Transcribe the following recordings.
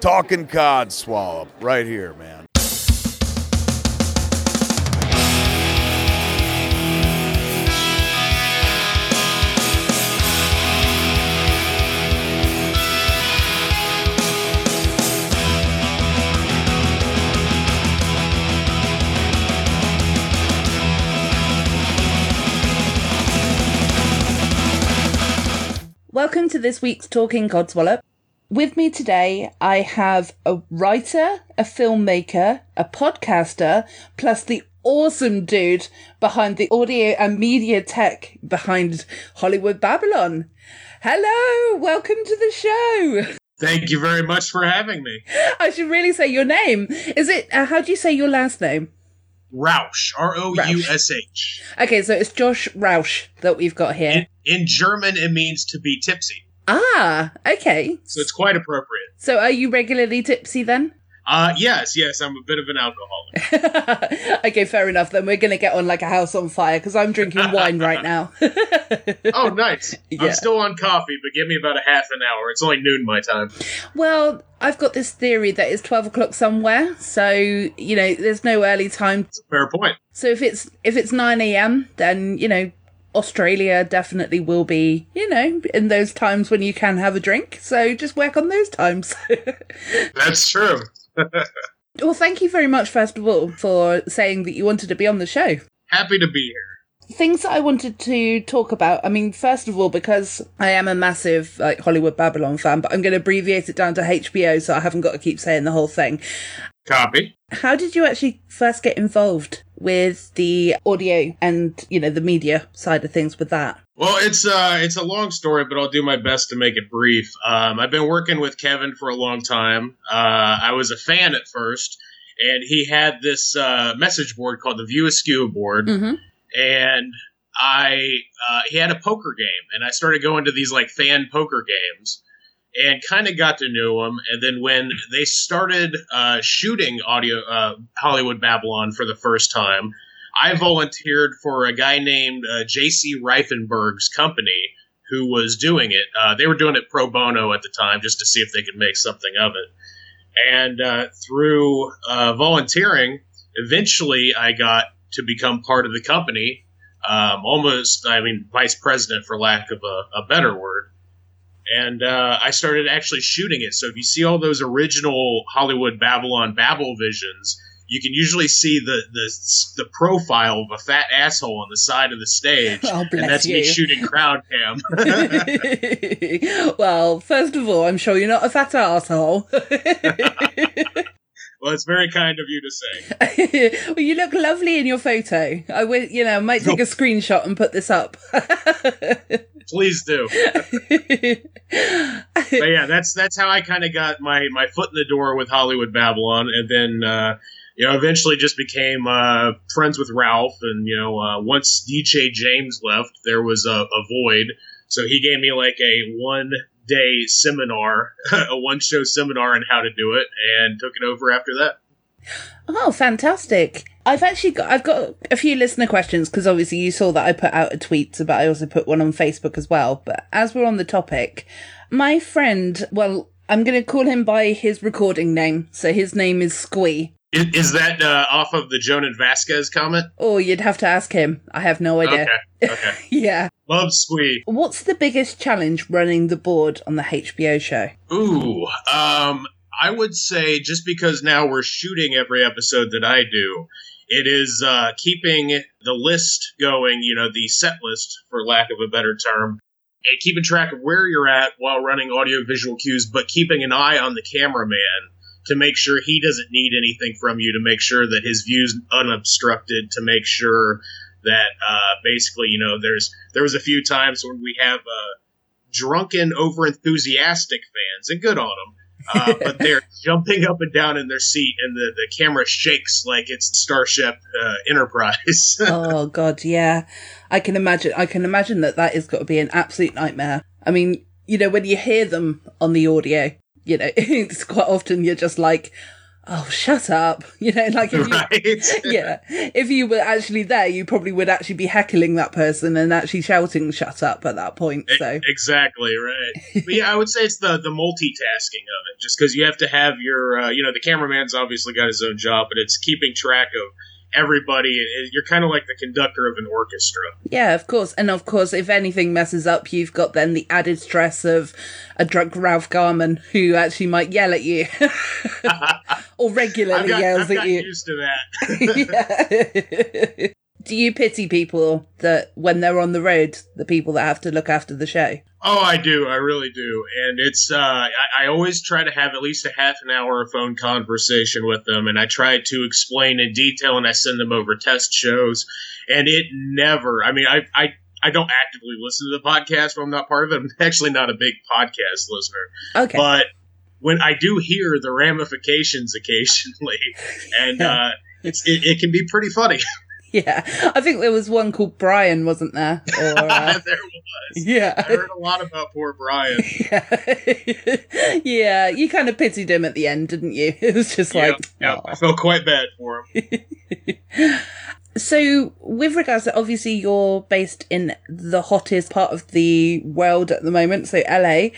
Talking Codswallop, right here, man. Welcome to this week's Talking Codswallop. With me today, I have a writer, a filmmaker, a podcaster, plus the awesome dude behind the audio and media tech behind Hollywood BabbleOn. Hello, welcome to the show. Thank you very much for having me. I should really say your name. Is it, uh, how do you say your last name? Roush, R O U S H. Okay, so it's Josh Roush that we've got here. In, in German, it means to be tipsy, Ah, okay. so it's quite appropriate. So are you regularly tipsy then? Uh, yes, yes, I'm a bit of an alcoholic. okay, fair enough. Then we're going to get on like a house on fire because I'm drinking wine right now. Oh, nice. Yeah. I'm still on coffee, but give me about a half an hour. It's only noon my time. well, I've got this theory that it's 12 o'clock somewhere. So, you know, there's no early time. Fair point. So if it's, if it's 9 a.m., then, you know, Australia definitely will be, you know, in those times when you can have a drink. So just work on those times. That's true. well, thank you very much, first of all, for saying that you wanted to be on the show. Happy to be here. things that I wanted to talk about. I mean, first of all, because I am a massive like Hollywood BabbleOn fan, but I'm going to abbreviate it down to HBO, so I haven't got to keep saying the whole thing. Copy. How did you actually first get involved with the audio and you know the media side of things with that? Well, it's uh, it's a long story, but I'll do my best to make it brief. Um, I've been working with Kevin for a long time. Uh, I was a fan at first, and he had this uh, message board called the View Askew board, Mm-hmm. and I uh, he had a poker game, and I started going to these like fan poker games, and kind of got to know him. And then when they started uh, shooting audio uh, Hollywood BabbleOn for the first time, I volunteered for a guy named uh, J.C. Reifenberg's company who was doing it. Uh, they were doing it pro bono at the time, just to see if they could make something of it. And uh, through uh, volunteering, eventually I got to become part of the company. Um, almost, I mean, vice president for lack of a, a better word. And uh, I started actually shooting it. So if you see all those original Hollywood BabbleOn Babel visions, you can usually see the, the the profile of a fat asshole on the side of the stage, Oh, and that's me shooting crowd cam. well, first of all, I'm sure you're not a fat asshole. Well, it's very kind of you to say. well, you look lovely in your photo. I will, you know, I might take a screenshot and put this up. Please do. but yeah, that's that's how I kind of got my my foot in the door with Hollywood BabbleOn, and then uh, you know eventually just became uh, friends with Ralph, and you know uh, once DJ James left, there was a, a void, so he gave me like a one day seminar, a one show seminar on how to do it, and took it over after that. Oh, fantastic! I've actually got I've got a few listener questions because obviously you saw that I put out a tweet, but I also put one on Facebook as well. But as we're on the topic, my friend, well, I'm going to call him by his recording name. So his name is Squee. Is, is that uh, off of the Jhonen Vasquez comment? Oh, you'd have to ask him. I have no idea. Okay, okay. yeah. Love Squee. What's the biggest challenge running the board on the HBO show? Ooh, um, I would say just because now we're shooting every episode that I do, it is uh, keeping the list going, you know, the set list, for lack of a better term, and keeping track of where you're at while running audio visual cues, but keeping an eye on the cameraman to make sure he doesn't need anything from you, to make sure that his view's unobstructed, to make sure that uh, basically, you know, there's there was a few times when we have uh, drunken, over enthusiastic fans, and good on them. uh, but they're jumping up and down in their seat, and the, the camera shakes like it's Starship uh, Enterprise. oh god, yeah. I can imagine. I can imagine that that is got to be an absolute nightmare. I mean, you know, when you hear them on the audio, you know, it's quite often you're just like, oh, shut up. You know, like if you, right? yeah, if you were actually there, you probably would actually be heckling that person and actually shouting "shut up" at that point. So Exactly right. But yeah, I would say it's the the multitasking of it, just because you have to have your, uh, you know, the cameraman's obviously got his own job, but it's keeping track of everybody. You're kind of like the conductor of an orchestra. yeah, of course, and of course, if anything messes up, you've got then the added stress of a drunk Ralph Garman who actually might yell at you or regularly got, yells I've at you. used to that. yeah. Do you pity people that when they're on the road, the people that have to look after the show? Oh, I do. I really do. And it's, uh, I, I always try to have at least a half an hour of phone conversation with them. And I try to explain in detail and I send them over test shows. And it never, I mean, I, I, I don't actively listen to the podcast when I'm not part of it. I'm actually not a big podcast listener. Okay. But when I do hear the ramifications occasionally, and uh, it's, it, it can be pretty funny. yeah. I think there was one called Brian, wasn't there? Or, uh, there was. Yeah, I heard a lot about poor Brian. yeah. yeah. You kind of pitied him at the end, didn't you? It was just like, Yep, yep. "Aw." I felt quite bad for him. So, with regards to obviously you're based in the hottest part of the world at the moment, so LA.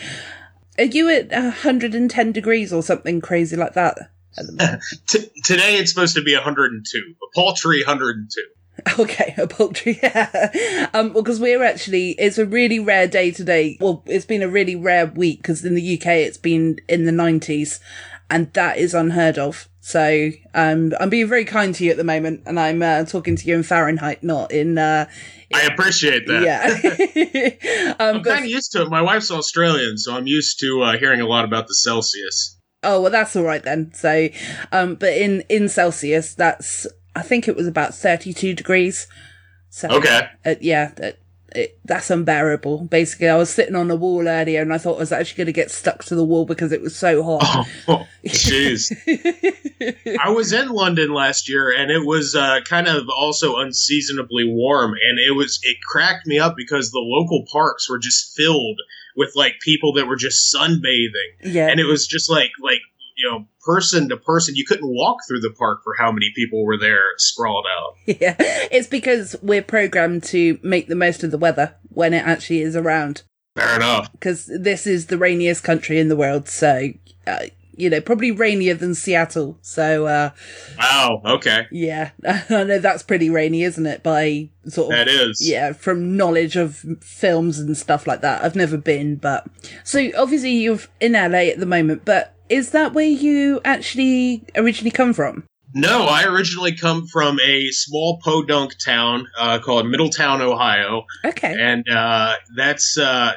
Are you at 110 degrees or something crazy like that? At the moment? T- today it's supposed to be 102, a paltry 102. Okay, a poultry. Yeah. Um, well, because we're actually, it's a really rare day today. Well, it's been a really rare week because in the UK it's been in the 90s and that is unheard of. So, um, I'm being very kind to you at the moment and I'm, uh, talking to you in Fahrenheit, not in, uh, I appreciate that. yeah. um, I'm kind of used to it. My wife's Australian, so I'm used to uh, hearing a lot about the Celsius. Oh well, that's all right then. So, um, but in in Celsius, that's I think it was about thirty two degrees. So Okay. uh, yeah, that, it, that's unbearable. Basically, I was sitting on a wall earlier, and I thought I was actually going to get stuck to the wall because it was so hot. Oh, jeez. I was in London last year, and it was uh, kind of also unseasonably warm, and it was it cracked me up because the local parks were just filled with like people that were just sunbathing, yeah, and it was just like like you know person to person. You couldn't walk through the park for how many people were there sprawled out. yeah. It's because we're programmed to make the most of the weather when it actually is around. Fair enough. Because this is the rainiest country in the world, so. Uh, you know, probably rainier than Seattle. So, uh, Wow. Okay. Yeah, I know that's pretty rainy, isn't it? By sort of That is. yeah, from knowledge of films and stuff like that. I've never been, but so obviously you're in LA at the moment. But is that where you actually originally come from? No, I originally come from a small podunk town uh, called Middletown, Ohio, Okay, and uh, that's uh,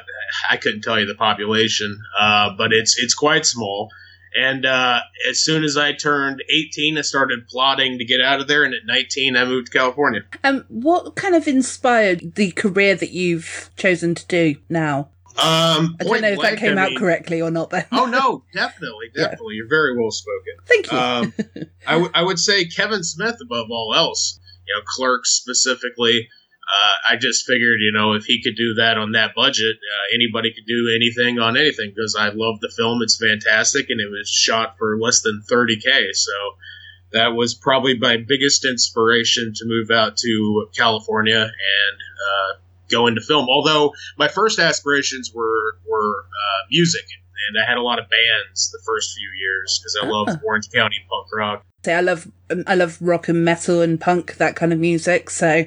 I couldn't tell you the population, uh, but it's it's quite small. And uh, as soon as I turned 18, I started plotting to get out of there, and at 19, I moved to California. um, what kind of inspired the career that you've chosen to do now? Um, I don't know if that came I out mean- correctly or not. Then Oh no, definitely, Yeah. definitely. You're very well spoken. thank you. Um, I, w- I would say Kevin Smith above all else. You know, Clerks specifically. Uh, I just figured, you know, if he could do that on that budget, uh, anybody could do anything on anything because I love the film. It's fantastic, and it was shot for less than 30k. So that was probably my biggest inspiration to move out to California and uh, go into film. Although my first aspirations were were uh, music, and I had a lot of bands the first few years because I love Orange County punk rock. I love um, I love rock and metal and punk that kind of music. So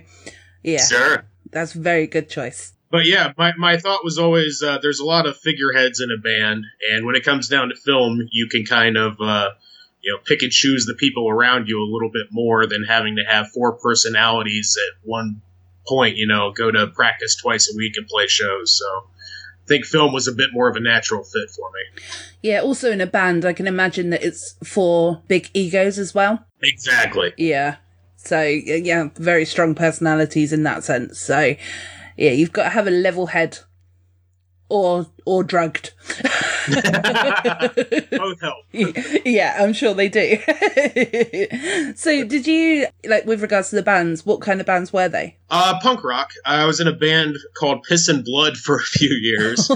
yeah, Sure. that's very good choice. But yeah, my, my thought was always uh, there's a lot of figureheads in a band, and when it comes down to film, you can kind of uh, you know pick and choose the people around you a little bit more than having to have four personalities at one point. You know, go to practice twice a week and play shows. So I think film was a bit more of a natural fit for me. Yeah, also in a band, I can imagine that it's for big egos as well. Exactly. Yeah. So, yeah, very strong personalities in that sense. So, yeah, you've got to have a level head or, or drugged. Both help. yeah, I'm sure they do. so, did you like with regards to the bands? What kind of bands were they? Uh, punk rock. I was in a band called Piss N Blood for a few years.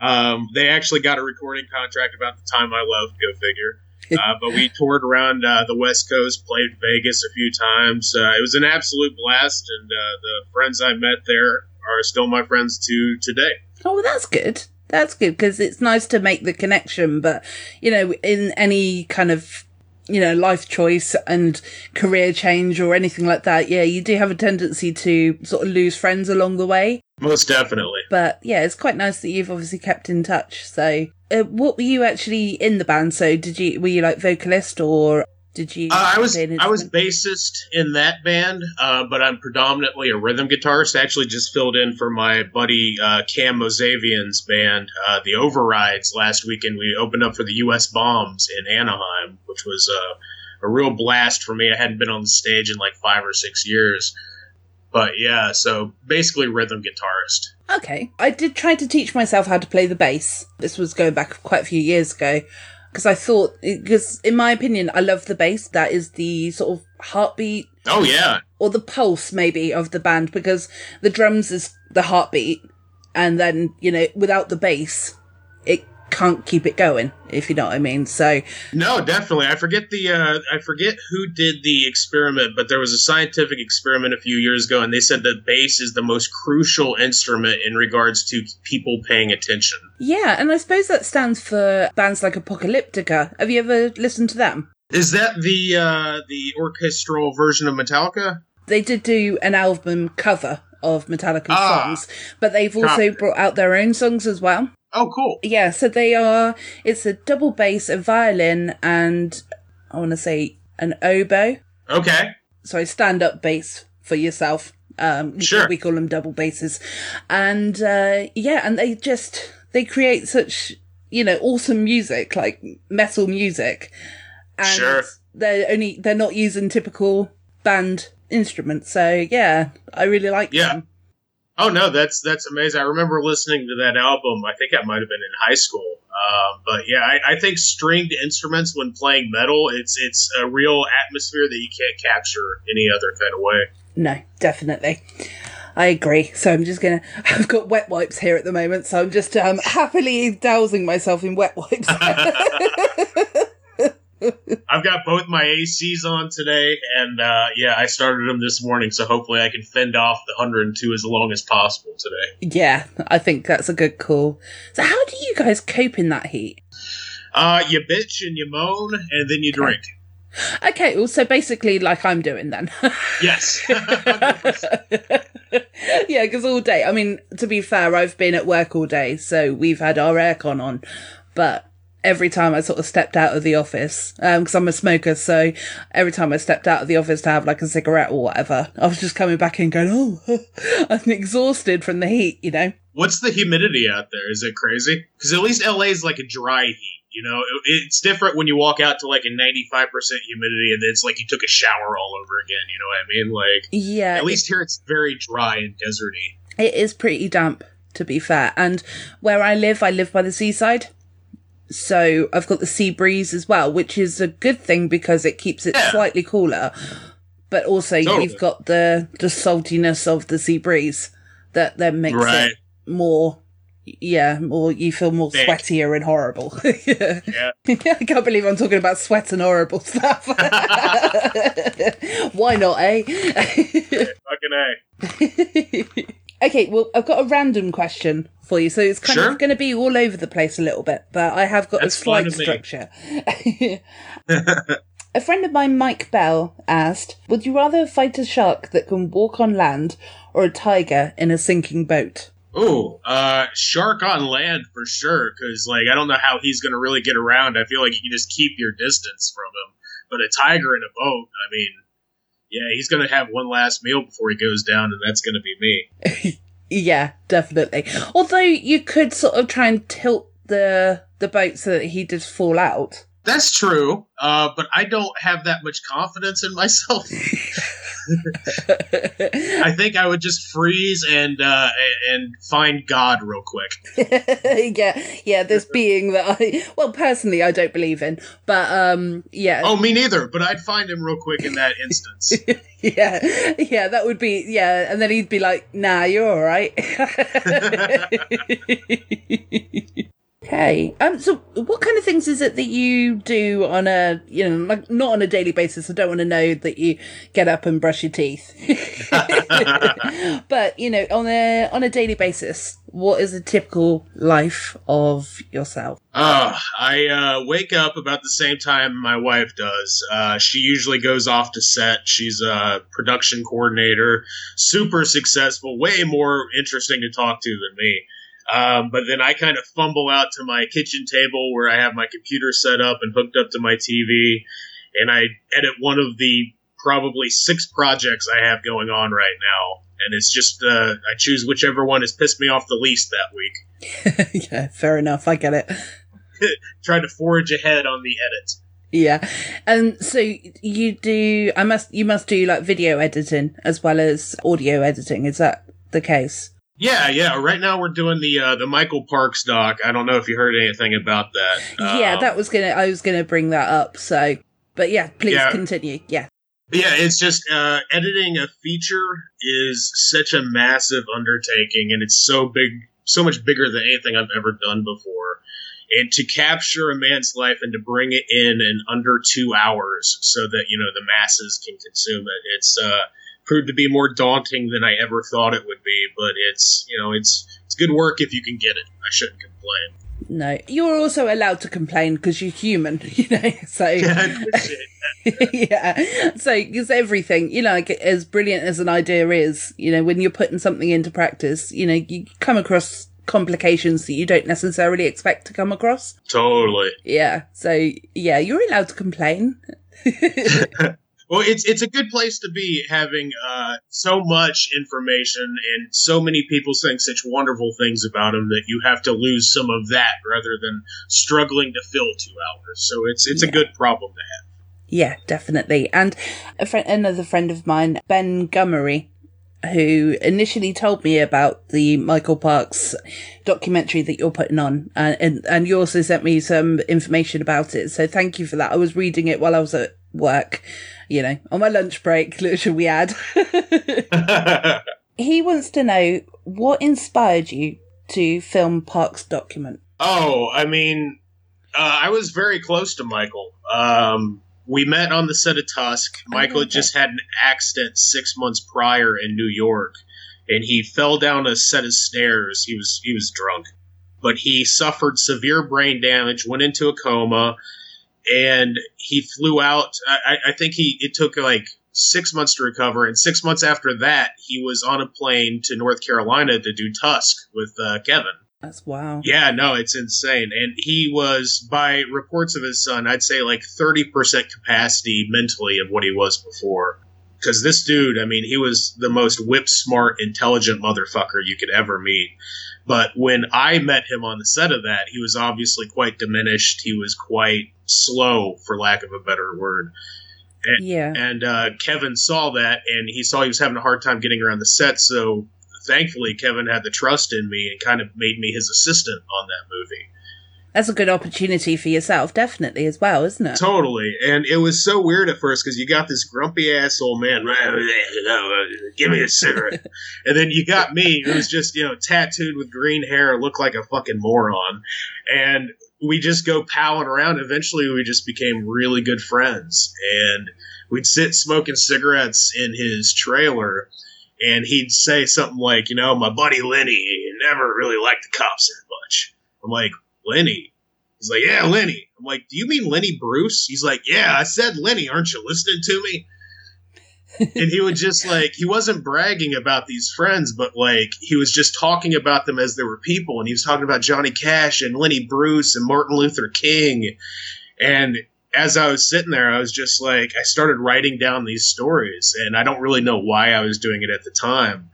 um, they actually got a recording contract about the time I left. Go figure. Uh, but we toured around uh, the West Coast, played Vegas a few times. Uh, it was an absolute blast, and uh, the friends I met there are still my friends to today. Oh, well, that's good. That's good because it's nice to make the connection. But you know, in any kind of you know life choice and career change or anything like that, yeah, you do have a tendency to sort of lose friends along the way. Most definitely. But yeah, it's quite nice that you've obviously kept in touch. So, uh, what were you actually in the band? So, did you were you like vocalist or did you? Uh, I was I was bassist in that band, uh, but I'm predominantly a rhythm guitarist. I actually just filled in for my buddy uh, Cam Mosavian's band, uh, the Overrides. Last weekend, we opened up for the U.S. Bombs in Anaheim, which was uh, a real blast for me. I hadn't been on the stage in like five or six years, but yeah, so basically rhythm guitarist. Okay. I did try to teach myself how to play the bass. This was going back quite a few years ago. Because I thought, because in my opinion, I love the bass. That is the sort of heartbeat Oh yeah, or the pulse maybe of the band because the drums is the heartbeat. And then, you know, without the bass, it can't keep it going, if you know what I mean. So, No, definitely. I forget the uh, I forget who did the experiment, but there was a scientific experiment a few years ago, and they said that bass is the most crucial instrument in regards to people paying attention. yeah. And I suppose that stands for bands like Apocalyptica. Have you ever listened to them? Is that the uh, the orchestral version of Metallica? they did do an album cover of Metallica Ah. songs, but they've also Copy. brought out their own songs as well. Oh, cool. Yeah, so they are. It's a double bass, a violin, and I want to say an oboe. Okay. Sorry, stand up bass for yourself. Um, Sure. we call them double basses, and uh, yeah, and they just they create such you know awesome music, like metal music, and Sure. they're only they're not using typical band instruments. So yeah, I really like Yeah. them. Oh no, that's that's amazing. I remember listening to that album. I think I might have been in high school. Um, but yeah, I, I think stringed instruments when playing metal, it's it's a real atmosphere that you can't capture any other kind of way. No, definitely. I agree. So I'm just gonna. I've got wet wipes here at the moment, so I'm just um, happily dousing myself in wet wipes. I've got both my ACs on today, and uh, yeah, I started them this morning, so hopefully I can fend off the 102 as long as possible today. yeah, I think that's a good call. So how do you guys cope in that heat? Uh, you bitch and you moan, and then you drink. Okay, well, so basically, like I'm doing then. Yes. yeah, because all day. I mean, to be fair, I've been at work all day, so we've had our aircon on, but. Every time I sort of stepped out of the office, um, because I'm a smoker, so every time I stepped out of the office to have like a cigarette or whatever, I was just coming back and going, "Oh, I'm exhausted from the heat," you know. What's the humidity out there? Is it crazy? Because at least LA is like a dry heat. You know, it's different when you walk out to like a 95% humidity and it's like you took a shower all over again. You know what I mean? Like, Yeah, at least here it's very dry and deserty. It is pretty damp, to be fair. And where I live, I live by the seaside. So I've got the sea breeze as well, which is a good thing because it keeps it Yeah. slightly cooler. But also Totally. you've got the, the saltiness of the sea breeze that then makes Right. it more, yeah, more, you feel more Thick. sweatier and horrible. yeah. Yeah. I can't believe I'm talking about sweat and horrible stuff. Why not, eh? Fucking A. okay, well, I've got a random question for you. So it's kind Sure. of going to be all over the place a little bit, but I have got That's a slight fine with me. structure. a friend of mine, Mike Bell, asked Would you rather fight a shark that can walk on land or a tiger in a sinking boat? Oh, uh, shark on land for sure. Because like I don't know how he's gonna really get around. I feel like you can just keep your distance from him. But a tiger in a boat, I mean, yeah, he's gonna have one last meal before he goes down, and that's gonna be me. Yeah, definitely. Although you could sort of try and tilt the the boat so that he just fall out. That's true, uh, but I don't have that much confidence in myself. I think I would just freeze and uh, and find God real quick. yeah, yeah. This being that I, well, personally, I don't believe in, but um, yeah. Oh, me neither. But I'd find him real quick in that instance. yeah, yeah. That would be yeah, and then he'd be like, "Nah, you're all right." Okay. Um. So, what kind of things is it that you do on a, you know, like not on a daily basis? I don't want to know that you get up and brush your teeth, but you know, on a on a daily basis, what is a typical life of yourself? Oh, I uh, wake up about the same time my wife does. Uh, she usually goes off to set. She's a production coordinator, super successful, way more interesting to talk to than me. Um, but then I kind of fumble out to my kitchen table where I have my computer set up and hooked up to my TV, and I edit one of the probably six projects I have going on right now. And it's just uh, I choose whichever one has pissed me off the least that week. yeah, fair enough. I get it. Trying to forge ahead on the edit. Yeah. And so you do I must you must do like video editing as well as audio editing, is that the case? Yeah, yeah. Right now we're doing the uh, the Michael Parks doc. I don't know if you heard anything about that. yeah, Um, that was gonna I was gonna bring that up. So, but yeah, please Yeah. continue. Yeah. Yeah, it's just uh, editing a feature is such a massive undertaking, and it's so big, so much bigger than anything I've ever done before. And to capture a man's life and to bring it in in under two hours, so that you know the masses can consume it, it's uh, proved to be more daunting than I ever thought it would be. But it's you know it's it's good work if you can get it. I shouldn't complain. No, you're also allowed to complain because you're human, you know. So Yeah, I that. yeah. So because everything, you know, like as brilliant as an idea is, you know, when you're putting something into practice, you know, you come across complications that you don't necessarily expect to come across. Totally. Yeah. So yeah, you're allowed to complain. Well, it's it's a good place to be, having uh, so much information and so many people saying such wonderful things about him that you have to lose some of that rather than struggling to fill two hours. So it's it's a good problem to have. Yeah, definitely. And a friend, another friend of mine, Ben Gummery, who initially told me about the Michael Parks documentary that you're putting on, and, and and you also sent me some information about it. So thank you for that. I was reading it while I was at work, you know, on my lunch break. Should we add? he wants to know what inspired you to film Parks' document. oh, I mean, uh, I was very close to Michael. Um, we met on the set of Tusk. Michael okay. just had an accident six months prior in New York, and he fell down a set of stairs. He was he was drunk, but he suffered severe brain damage, went into a coma, and he flew out. I, I- think he it took like six months to recover, and six months after that, he was on a plane to North Carolina to do Tusk with uh, Kevin. That's wow. Yeah, no, it's insane. And he was, by reports of his son, I'd say like 30% capacity mentally of what he was before. Because this dude, I mean, he was the most whip smart, intelligent motherfucker you could ever meet. But when I met him on the set of that, he was obviously quite diminished. He was quite slow, for lack of a better word. Yeah. And uh, Kevin saw that, and he saw he was having a hard time getting around the set. So thankfully, Kevin had the trust in me and kind of made me his assistant on that movie. That's a good opportunity for yourself, definitely, as well, isn't it? Totally. And it was so weird at first because you got this grumpy ass old man, give me a cigarette. and then you got me, who was just, you know, tattooed with green hair, looked like a fucking moron. And we just go palling around. Eventually, we just became really good friends. And we'd sit smoking cigarettes in his trailer. And he'd say something like, you know, my buddy Lenny never really liked the cops that much. I'm like, Lenny? He's like, yeah, Lenny. I'm like, do you mean Lenny Bruce? He's like, yeah, I said Lenny. Aren't you listening to me? and he would just like, he wasn't bragging about these friends, but like, he was just talking about them as they were people. And he was talking about Johnny Cash and Lenny Bruce and Martin Luther King. And as I was sitting there, I was just like, I started writing down these stories. And I don't really know why I was doing it at the time.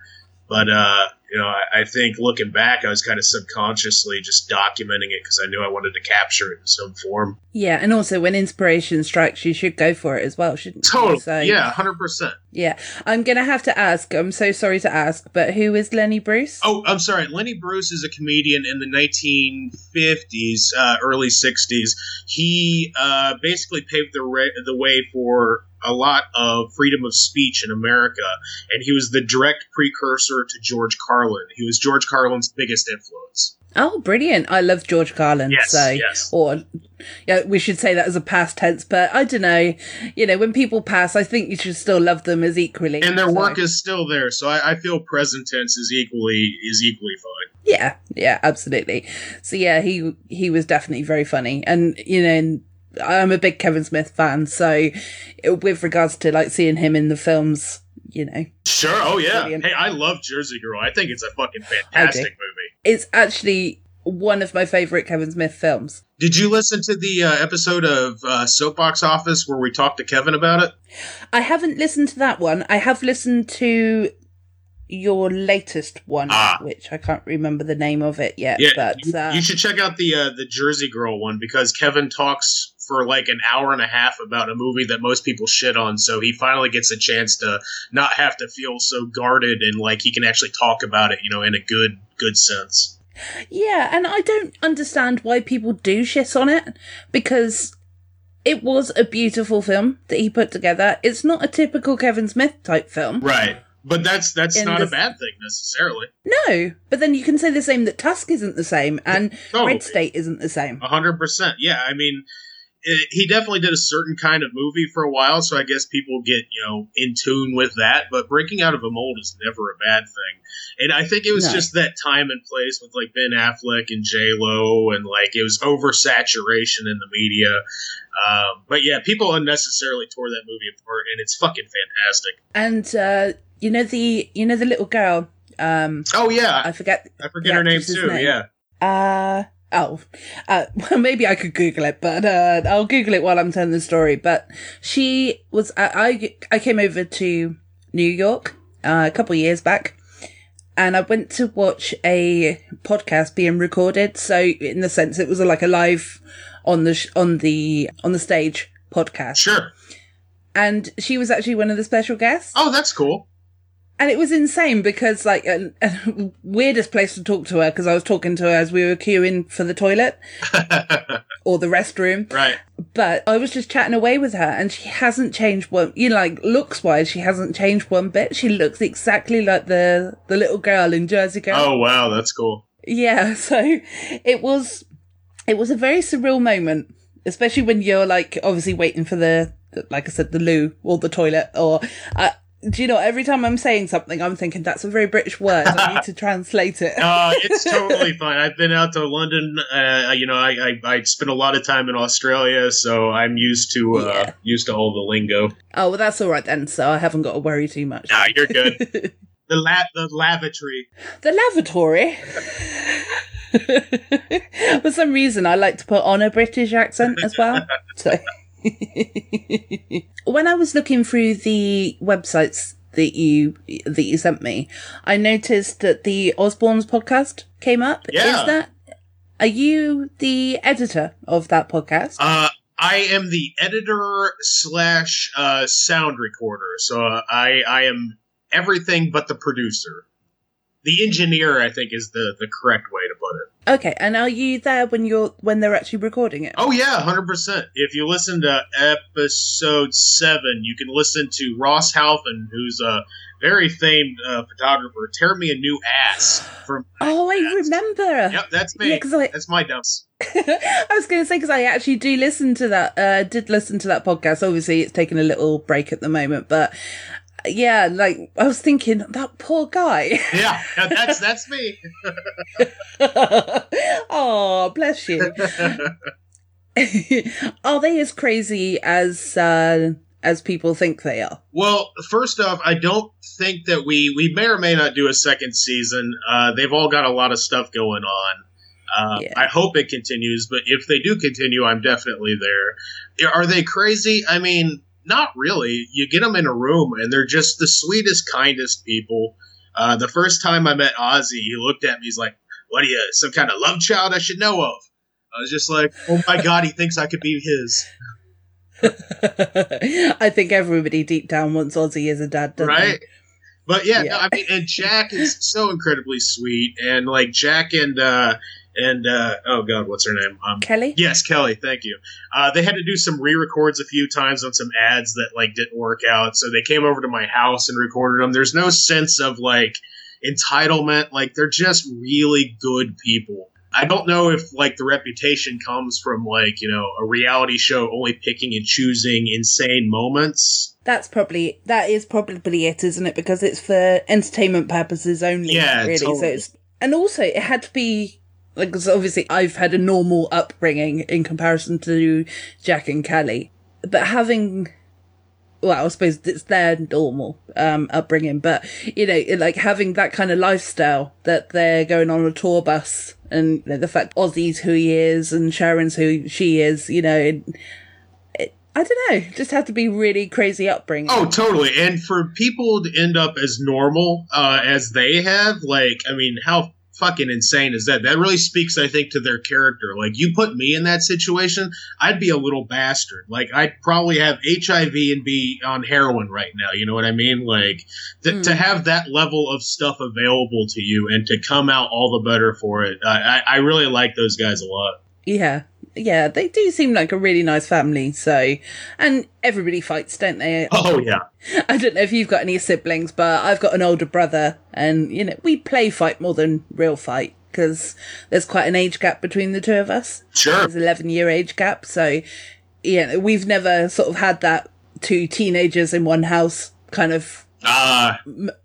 But uh, you know, I, I think looking back, I was kind of subconsciously just documenting it because I knew I wanted to capture it in some form. Yeah, and also when inspiration strikes, you should go for it as well, shouldn't you? Totally. So, yeah, hundred percent. yeah. I'm gonna have to ask. I'm so sorry to ask, but who is Lenny Bruce? Oh, I'm sorry. Lenny Bruce is a comedian in the 1950s, uh, early 60s. He uh, basically paved the, ra- the way for a lot of freedom of speech in America, and he was the direct precursor to George Carlin. He was George Carlin's biggest influence. Oh, brilliant! I love George Carlin. Yes, so, yes. or yeah, we should say that as a past tense, but I don't know. You know, when people pass, I think you should still love them as equally. And their so- work is still there, so I, I feel present tense is equally is equally fine. Yeah, yeah, absolutely. So yeah, he he was definitely very funny, and you know, I'm a big Kevin Smith fan. So with regards to like seeing him in the films, you know, Sure. Oh yeah. Brilliant. Hey, I love Jersey Girl. I think it's a fucking fantastic movie. it's actually one of my favorite Kevin Smith films. Did you listen to the uh, episode of uh, Soapbox Office where we talked to Kevin about it? I haven't listened to that one. I have listened to your latest one, Ah. which I can't remember the name of it yet. Yeah, but you, uh, you should check out the uh, the Jersey Girl one because Kevin talks for like an hour and a half about a movie that most people shit on. So he finally gets a chance to not have to feel so guarded and like he can actually talk about it, you know, in a good good sense. Yeah, and I don't understand why people do shit on it because it was a beautiful film that he put together. It's not a typical Kevin Smith type film. Right. But that's that's not the- a bad thing necessarily. No, but then you can say the same that Tusk isn't the same and Totally. Red State isn't the same. Hundred percent. Yeah, I mean, it, he definitely did a certain kind of movie for a while, so I guess people get you know in tune with that. But breaking out of a mold is never a bad thing, and I think it was No. just that time and place with like Ben Affleck and J Lo, and like it was oversaturation in the media. Um, but yeah, people unnecessarily tore that movie apart, and it's fucking fantastic. And uh, you know the you know the little girl. Um, Oh yeah, I forget. I forget her name too. name. Yeah. Uh oh. Uh, well, maybe I could Google it, but uh, I'll Google it while I'm telling the story. But she was. I I, I came over to New York uh, a couple of years back, and I went to watch a podcast being recorded. So in the sense, it was like a live on the sh- on the on the stage podcast, Sure. and she was actually one of the special guests. Oh, that's cool. And it was insane because, like, uh, weirdest place to talk to her because I was talking to her as we were queuing for the toilet or the restroom. right. But I was just chatting away with her and she hasn't changed one, you know, like, looks wise, she hasn't changed one bit. She looks exactly like the, the little girl in Jersey Girl. Oh wow, that's cool. Yeah, so it was it was a very surreal moment, especially when you're like obviously waiting for the, the like I said the loo or the toilet or uh, do you know every time I'm saying something I'm thinking that's a very British word I need to translate it. uh, it's totally fine. I've been out to London. Uh, you know, I, I I spent a lot of time in Australia, so I'm used to uh, Yeah. used to all the lingo. Oh, well that's all right then. So I haven't got to worry too much. Nah, you're good. the la- the lavatory. The lavatory. For some reason, I like to put on a British accent as well. So, when I was looking through the websites that you that you sent me, I noticed that the Osbourne's podcast came up. Yeah. Is that? Are you the editor of that podcast? Uh, I am the editor slash uh, sound recorder, so uh, I I am everything but the producer. The engineer, I think, is the the correct way to put it. Okay, and are you there when you're when they're actually recording it? Oh yeah, hundred percent. If you listen to episode seven, you can listen to Ross Halfin, who's a very famed uh, photographer, tear me a new ass from. Oh, I remember. Yep, that's me. Yeah, 'cause I- that's my dumps. I was going to say because I actually do listen to that. Uh, did listen to that podcast. Obviously, it's taken a little break at the moment, but yeah, like I was thinking that poor guy. Yeah, that's that's me. oh, bless you. are they as crazy as uh, as people think they are? Well, first off, I don't think that we we may or may not do a second season. Uh, they've all got a lot of stuff going on. Uh, Yeah. I hope it continues, but if they do continue, I'm definitely there. Are they crazy? I mean, not really. You get them in a room, and they're just the sweetest, kindest people. Uh, the first time I met Ozzy, he looked at me. He's like, "What are you, some kind of love child I should know of?" I was just like, "Oh my god, he thinks I could be his." I think everybody deep down wants Ozzy as a dad, right? But yeah, Yeah. No, I mean, and Jack is so incredibly sweet, and like Jack and uh and uh oh god, what's her name? Um. Kelly? yes, Kelly. Thank you. Uh, they had to do some re-records a few times on some ads that like didn't work out, so they came over to my house and recorded them. There's no sense of like entitlement; like they're just really good people. I don't know if like the reputation comes from like you know a reality show only picking and choosing insane moments. That's probably that is probably it, isn't it? Because it's for entertainment purposes only. Yeah, really. So it's and also it had to be like 'cause obviously I've had a normal upbringing in comparison to Jack and Kelly, but having well, I suppose it's their normal um, upbringing, but you know, like having that kind of lifestyle that they're going on a tour bus, and you know, the fact Ozzy's who he is and Sharon's who she is, you know, it, I don't know, just had to be really crazy upbringing. Oh, totally. And for people to end up as normal uh, as they have, like, I mean, how fucking insane is that? That really speaks, I think, to their character. Like, you put me in that situation, I'd be a little bastard. Like, I'd probably have HIV and be on heroin right now. You know what I mean? Like, th- to hmm. have that level of stuff available to you and to come out all the better for it, I, I really like those guys a lot. Yeah. Yeah, they do seem like a really nice family, so and everybody fights, don't they? Oh, yeah. I don't know if you've got any siblings, but I've got an older brother, and you know we play fight more than real fight because there's quite an age gap between the two of us. Sure. There's eleven year age gap, so yeah, we've never sort of had that two teenagers in one house kind of Uh,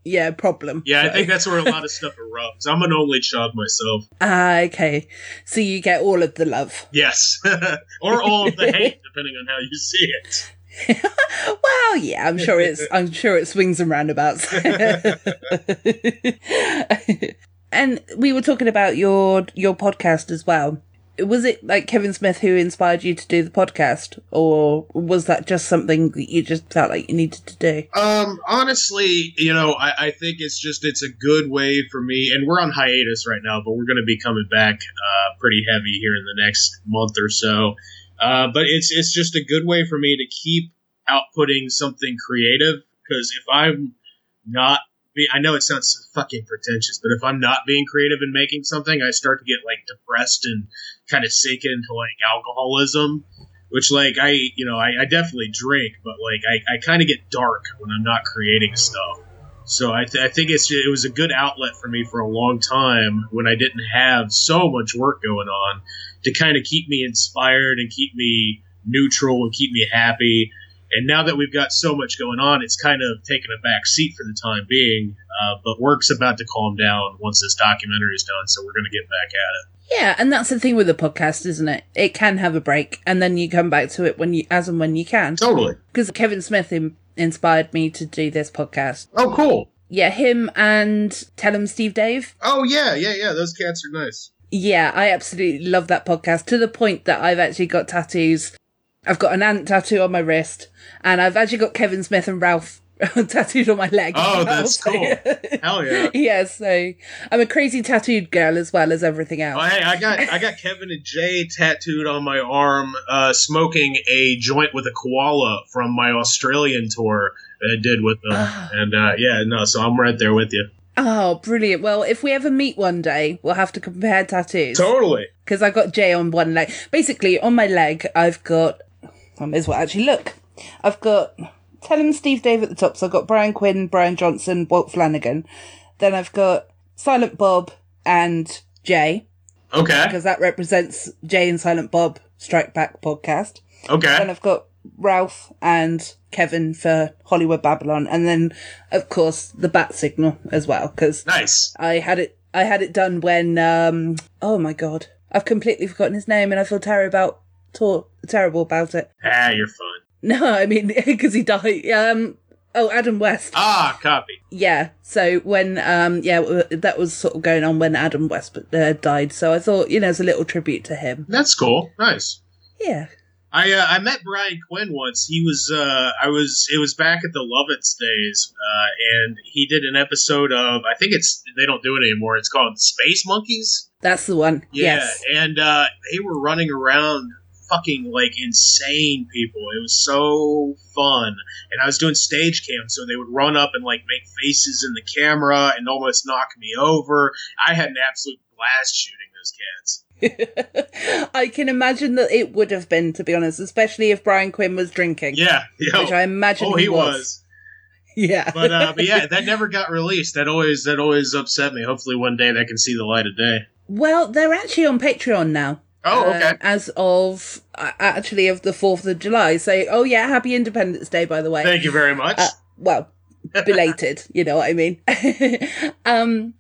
yeah problem. yeah, I think that's where a lot of stuff erupts. I'm an only child myself. ah okay, so you get all of the love. Yes. or all of the hate, depending on how you see it. Well, yeah, I'm sure it's I'm sure it swings and roundabouts. and we were talking about your your podcast as well. Was it like Kevin Smith who inspired you to do the podcast, or was that just something that you just felt like you needed to do? Um, honestly, you know, I, I think it's just it's a good way for me, and we're on hiatus right now, but we're going to be coming back uh, pretty heavy here in the next month or so. Uh, but it's it's just a good way for me to keep outputting something creative because if I'm not be, I know it sounds so fucking pretentious, but if I'm not being creative and making something, I start to get like depressed and kind of sink into like alcoholism, which like I, you know, I, I definitely drink, but like I, I kind of get dark when I'm not creating stuff. So I, th- I think it's it was a good outlet for me for a long time when I didn't have so much work going on to kind of keep me inspired and keep me neutral and keep me happy. And now that we've got so much going on, it's kind of taken a back seat for the time being. Uh, but work's about to calm down once this documentary is done, so we're going to get back at it. Yeah, and that's the thing with the podcast, isn't it? It can have a break, and then you come back to it when you as and when you can. Totally. Because Kevin Smith in, inspired me to do this podcast. Oh, cool. Yeah, him and Tell 'Em Steve-Dave. Oh, yeah, yeah, yeah. Those cats are nice. Yeah, I absolutely love that podcast to the point that I've actually got tattoos. I've got an ant tattoo on my wrist, and I've actually got Kevin Smith and Ralph tattooed on my leg. Oh, that's cool. Hell yeah. yeah, so I'm a crazy tattooed girl as well as everything else. Oh, hey, I got I got Kevin and Jay tattooed on my arm, uh, smoking a joint with a koala from my Australian tour that I did with them. and uh, yeah, no, so I'm right there with you. Oh, brilliant. Well, if we ever meet one day, we'll have to compare tattoos. Totally. Because I've got Jay on one leg. Basically, on my leg, I've got. I may as well actually look. I've got. Tell 'Em Steve-Dave at the top. So I've got Brian Quinn, Bryan Johnson, Walt Flanagan. Then I've got Silent Bob and Jay, Okay. because that represents Jay and Silent Bob Strike Back podcast. Okay. Then I've got Ralph and Kevin for Hollywood BabbleOn. And then, of course, the Bat Signal as well, because Nice. I had it. I had it done when. Um, oh my god, I've completely forgotten his name, and I feel terrible about tor- terrible about it. Ah, you're fine. No, I mean because he died. Um, oh, Adam West. Ah, copy. Yeah. So when um, yeah, that was sort of going on when Adam West uh, died. So I thought you know as a little tribute to him. That's cool. Nice. Yeah. I uh, I met Brian Quinn once. He was uh, I was it was back at the Lovitz days, uh, and he did an episode of I think it's they don't do it anymore. It's called Space Monkeys. That's the one. Yeah, Yes. and uh, they were running around fucking like insane people. It was so fun, and I was doing stage cam, so they would run up and like make faces in the camera and almost knock me over. I had an absolute blast shooting those cats. I can imagine that it would have been, to be honest, especially if Brian Quinn was drinking. Yeah, yeah. Which I imagine oh, he, he was. Yeah. but uh, but yeah, that never got released. That always that always upset me. Hopefully, one day that can see the light of day. well, they're actually on Patreon now. Oh, okay. um, as of uh, actually of the 4th of July. So, oh yeah, happy Independence Day, by the way. Thank you very much. Uh, well, belated, you know what I mean. um,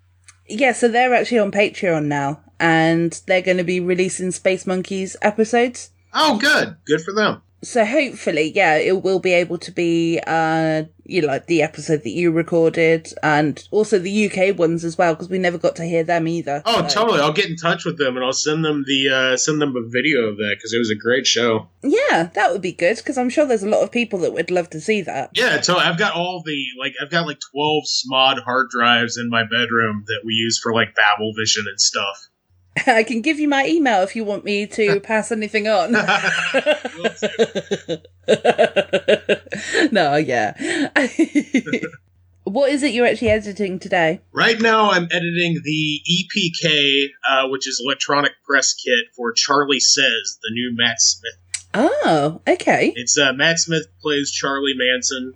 yeah, so they're actually on Patreon now, and they're going to be releasing Space Monkeys episodes. oh, good, good for them. So hopefully, yeah, it will be able to be, uh, you know, like the episode that you recorded, and also the UK ones as well, because we never got to hear them either. Oh, So- totally. I'll get in touch with them and I'll send them the uh, send them a video of that because it was a great show. Yeah, that would be good, because I'm sure there's a lot of people that would love to see that. Yeah, so I've got all the like I've got like twelve SMOD hard drives in my bedroom that we use for like Babel Vision and stuff. I can give you my email if you want me to pass anything on. No, yeah. what is it you're actually editing today? Right now, I'm editing the EPK, uh, which is electronic press kit for Charlie Says, the new Matt Smith. Oh, okay. It's uh, Matt Smith plays Charlie Manson.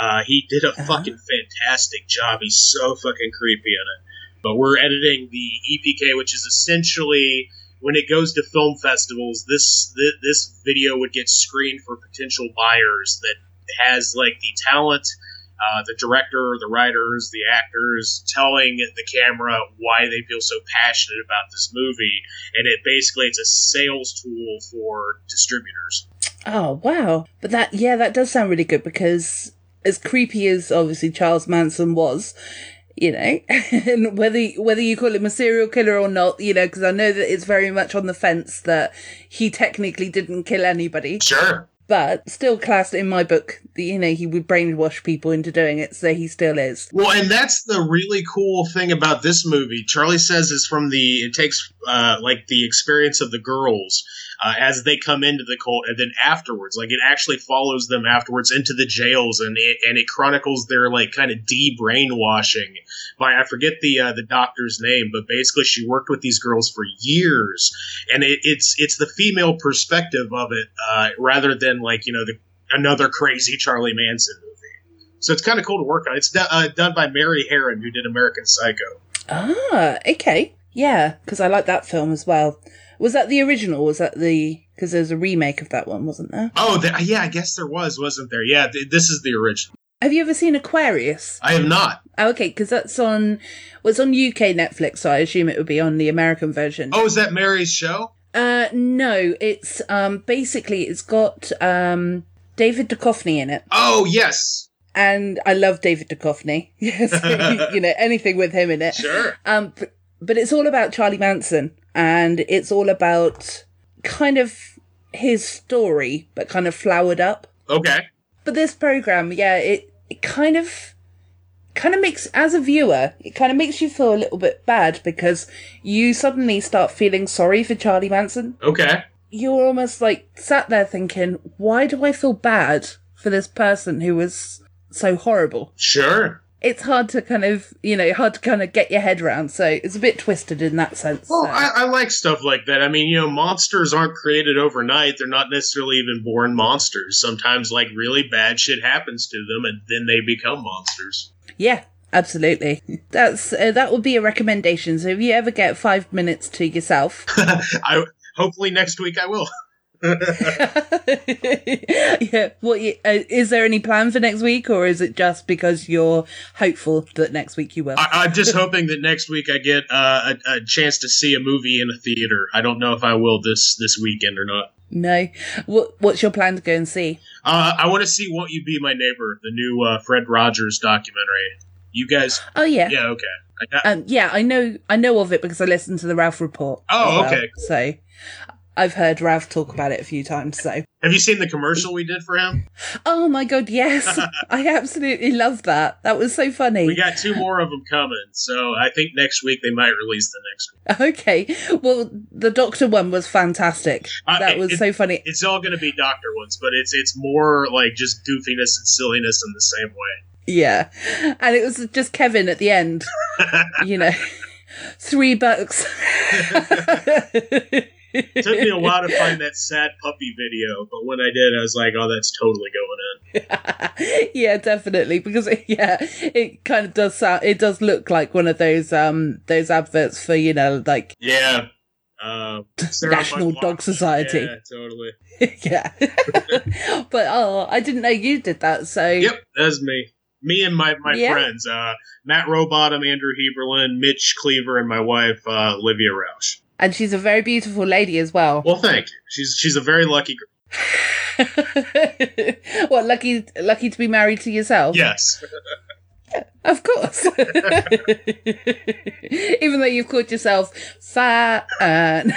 Uh, he did a Uh-huh. fucking fantastic job. He's so fucking creepy in it. But we're editing the EPK, which is essentially when it goes to film festivals. This this, this video would get screened for potential buyers that has like the talent, uh, the director, the writers, the actors telling the camera why they feel so passionate about this movie, and it basically it's a sales tool for distributors. Oh, wow. But that, yeah, that does sound really good because as creepy as obviously Charles Manson was, you know, and whether whether you call him a serial killer or not, you know, because I know that it's very much on the fence that he technically didn't kill anybody, Sure. but still classed in my book, you know, he would brainwash people into doing it, so he still is. Well, and that's the really cool thing about this movie. Charlie says is from the it takes uh, like the experience of the girls uh, as they come into the cult, and then afterwards, like it actually follows them afterwards into the jails, and it and it chronicles their like kind of de brainwashing by I forget the uh, the doctor's name, but basically she worked with these girls for years, and it, it's it's the female perspective of it uh, rather than like you know the another crazy Charlie Manson movie. So it's kind of cool to work on. It's do- uh, done by Mary Harron, who did American Psycho. Ah, okay. Yeah, because I like that film as well. Was that the original? Was that the. Because there's a remake of that one, wasn't there? Oh, yeah, I guess there was, wasn't there? Yeah, th- this is the original. Have you ever seen Aquarius? I have not. Oh, okay, because that's on. Well, it's on UK Netflix, so I assume it would be on the American version. Oh, is that Mary's show? Uh, no, it's um basically it's got um David Duchovny in it, Oh, yes. and I love David Duchovny. Yes, you know anything with him in it. Sure. Um, but, but it's all about Charlie Manson, and it's all about kind of his story, but kind of flowered up. Okay. But this program, yeah, it it kind of kind of makes as a viewer, it kind of makes you feel a little bit bad because you suddenly start feeling sorry for Charlie Manson. Okay. You're almost like sat there thinking, why do I feel bad for this person who was so horrible? Sure. It's hard to kind of, you know, hard to kind of get your head around. So it's a bit twisted in that sense. Well, so. I, I like stuff like that. I mean, you know, monsters aren't created overnight. They're not necessarily even born monsters. Sometimes, like, really bad shit happens to them, and then they become monsters. Yeah, absolutely. That's uh, that would be a recommendation. So if you ever get five minutes to yourself, I hopefully next week I will. yeah. What uh, is there any plan for next week, or is it just because you're hopeful that next week you will? I, I'm just hoping that next week I get uh, a, a chance to see a movie in a theater. I don't know if I will this this weekend or not. no. What What's your plan to go and see? Uh, I want to see "Won't You Be My Neighbor," the new uh, Fred Rogers documentary. You guys, Oh yeah. yeah, okay. I got, Um, yeah, I know. I know of it because I listened to the Ralph Report. Oh, well. okay. So, I've heard Ralph talk about it a few times. So, Have you seen the commercial we did for him? oh my god, yes, I absolutely love that. That was so funny. We got two more of them coming, so I think next week they might release the next one. Okay, well, the Doctor one was fantastic. Uh, that was it- so funny. It's all going to be Doctor ones, but it's it's more like just goofiness and silliness in the same way. Yeah, and it was just Kevin at the end. you know, three bucks. It took me a while to find that sad puppy video, but when I did, I was like, "Oh, that's totally going in." yeah, definitely. Because yeah, it kind of does sound. It does look like one of those um those adverts for you know like Yeah. Uh, National Dog Society. Yeah, totally. yeah. but oh, I didn't know you did that. So Yep, that's me. Me and my, my Yeah. friends, uh, Matt Robottom, Andrew Heberlin, Mitch Cleaver, and my wife, uh, Olivia Roush. And she's a very beautiful lady as well. Well, thank you. She's she's a very lucky girl. what lucky lucky to be married to yourself? Yes. Of course. Even though you've called yourself fat and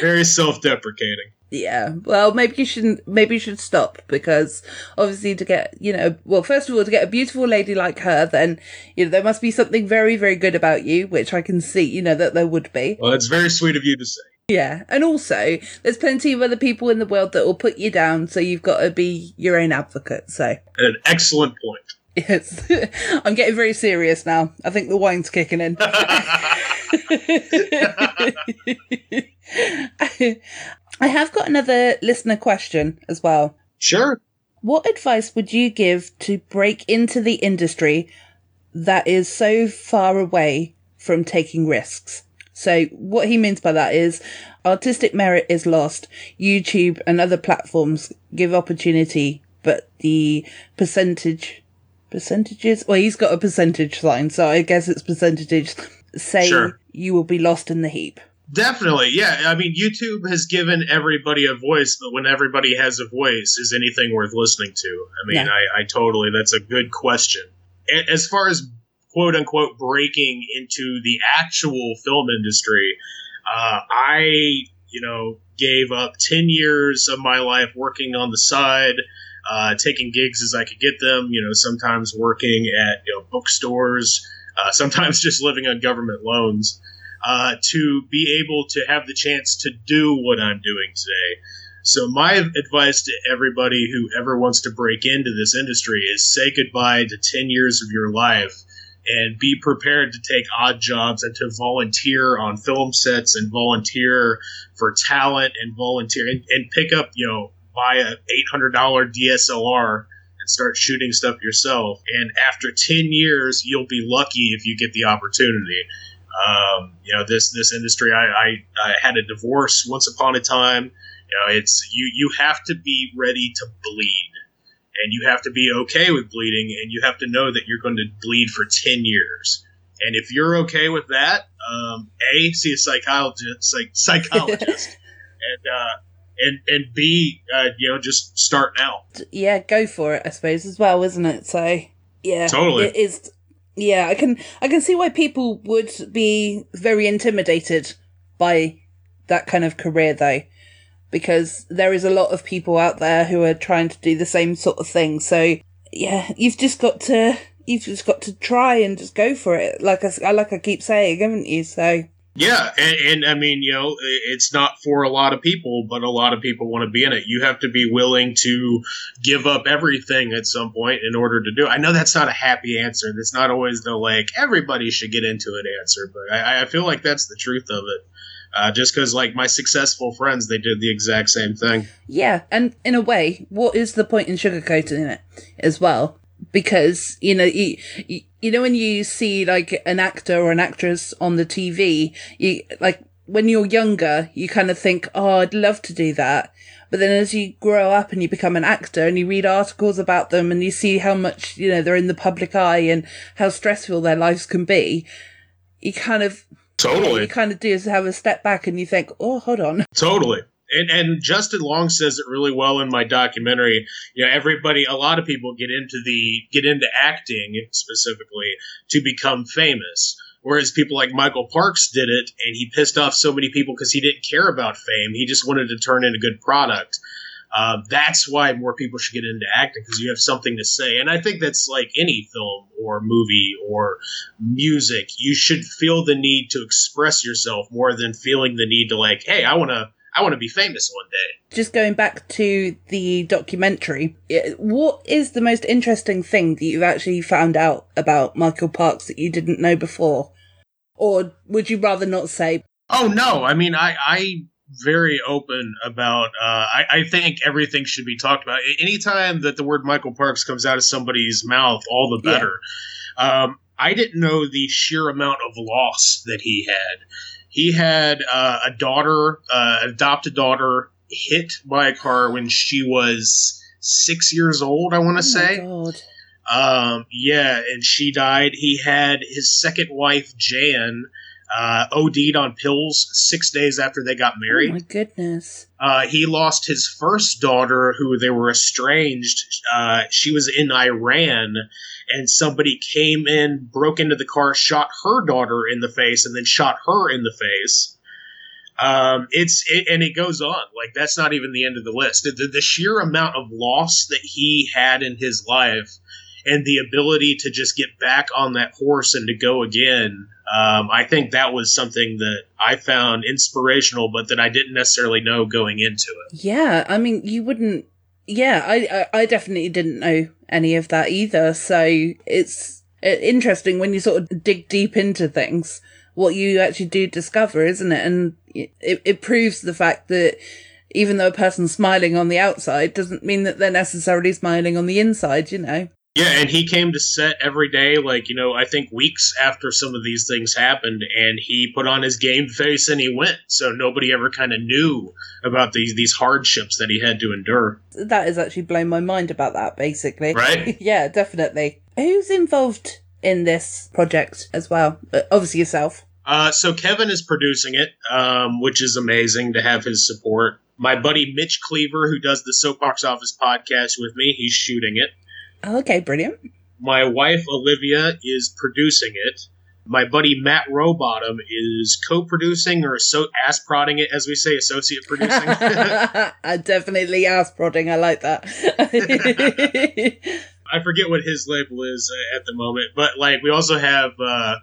Very self deprecating. Yeah. Well, maybe you shouldn't maybe you should stop because obviously to get, you know, well, first of all to get a beautiful lady like her, then you know, there must be something very, very good about you, which I can see, you know, that there would be. Well, that's very sweet of you to say. Yeah. And also, there's plenty of other people in the world that will put you down, so you've got to be your own advocate. So An excellent point. Yes, I'm getting very serious now. I think the wine's kicking in. I have got another listener question as well. Sure. What advice would you give to break into the industry that is so far away from taking risks? So what he means by that is artistic merit is lost. YouTube and other platforms give opportunity, but the percentage percentages well he's got a percentage sign so i guess it's percentages say Sure. you will be lost in the heap Definitely, yeah. I mean, YouTube has given everybody a voice, but when everybody has a voice, is anything worth listening to? I mean, No. I, I totally, that's a good question. As far as quote unquote breaking into the actual film industry, uh, I, you know, gave up 10 years of my life working on the side, uh, taking gigs as I could get them, you know, sometimes working at, you know, bookstores, uh, sometimes just living on government loans uh, to be able to have the chance to do what I'm doing today. So my advice to everybody who ever wants to break into this industry is say goodbye to 10 years of your life and be prepared to take odd jobs and to volunteer on film sets and volunteer for talent and volunteer and, and pick up, you know, buy a $800 DSLR and start shooting stuff yourself. And after 10 years, you'll be lucky if you get the opportunity. Um, you know, this this industry, I, I, I had a divorce once upon a time. You know, it's you you have to be ready to bleed, and you have to be okay with bleeding, and you have to know that you're going to bleed for ten years. And if you're okay with that, um, a see a psychologist, psych, psychologist, and uh, and and b uh, you know just start now. yeah go for it i suppose as well isn't it so yeah Totally. it is yeah i can i can see why people would be very intimidated by that kind of career though because there is a lot of people out there who are trying to do the same sort of thing. So yeah you've just got to you've just got to try and just go for it. Like i like i keep saying haven't you? So Yeah, and, and I mean, you know, it's not for a lot of people, but a lot of people want to be in it. You have to be willing to give up everything at some point in order to do it. I know that's not a happy answer. That's not always the like everybody should get into it answer, but I, I feel like that's the truth of it. Uh, just because, like my successful friends, they did the exact same thing. Yeah, and in a way, what is the point in sugarcoating it as well? Because you know, you, you you know when you see like an actor or an actress on the TV, you like when you're younger, you kind of think, "Oh, I'd love to do that." But then as you grow up and you become an actor and you read articles about them and you see how much, you know, they're in the public eye and how stressful their lives can be, you kind of totally you kind of do is have a step back and you think, "Oh, hold on." Totally. And, and Justin Long says it really well in my documentary. You know, everybody, a lot of people get into the get into acting specifically to become famous. Whereas people like Michael Parks did it, and he pissed off so many people because he didn't care about fame. He just wanted to turn in a good product. Uh, that's why more people should get into acting because you have something to say. And I think that's like any film or movie or music. You should feel the need to express yourself more than feeling the need to like, hey, I want to. I want to be famous one day. Just going back to the documentary, what is the most interesting thing that you've actually found out about Michael Parks that you didn't know before? Or would you rather not say? Oh no, I mean I I very open about. Uh, I, I, think everything should be talked about. Anytime that the word Michael Parks comes out of somebody's mouth, all the better. Yeah. Um, I didn't know the sheer amount of loss that he had. He had uh, a daughter, uh, adopted daughter, hit by a car when she was six years old. I want to oh say. God. Um, yeah, and she died. He had his second wife, Jan uh, OD'd on pills six days after they got married. Oh my goodness. Uh, he lost his first daughter, who they were estranged. Uh, she was in Iran, and somebody came in, broke into the car, shot her daughter in the face, and then shot her in the face. Um, it's it, and it goes on. Like that's not even the end of the list. The, the sheer amount of loss that he had in his life and the ability to just get back on that horse and to go again. Um, I think that was something that I found inspirational, but that I didn't necessarily know going into it. Yeah, I mean, you wouldn't. Yeah, I, I, I definitely didn't know any of that either. So it's interesting when you sort of dig deep into things, what you actually do discover, isn't it? And it, it proves the fact that even though a person's smiling on the outside doesn't mean that they're necessarily smiling on the inside, you know? Yeah, and he came to set every day, like, you know, I think weeks after some of these things happened, and he put on his game face and he went. So nobody ever kind of knew about these these hardships that he had to endure. That has actually blown my mind about that, basically. Right? yeah, definitely. Who's involved in this project as well? Uh, obviously yourself. Uh, so Kevin is producing it, um, which is amazing to have his support. My buddy Mitch Cleaver, who does the Soapbox Office podcast with me, he's shooting it. Okay, brilliant. My wife Olivia is producing it. My buddy Matt Rowbottom is co-producing or so ass prodding it, as we say, associate producing. I definitely ass prodding. I like that. I forget what his label is uh, at the moment, but like we also have uh,